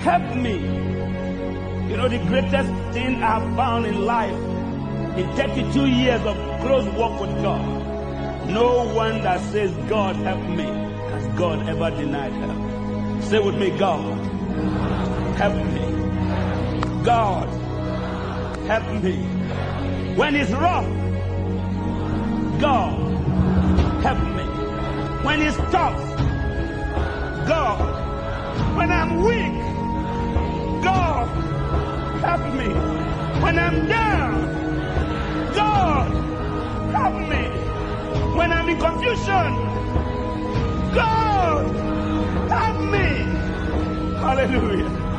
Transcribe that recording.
help me. You know, the greatest thing I have found in life in 32 years of close walk with God, no one that says, God help me, has God ever denied help. Say with me, God, help me. God, help me. When it's rough, God, help me. When it's tough, God. When I'm weak, When I'm down, God, help me. When I'm in confusion, God, help me. Hallelujah.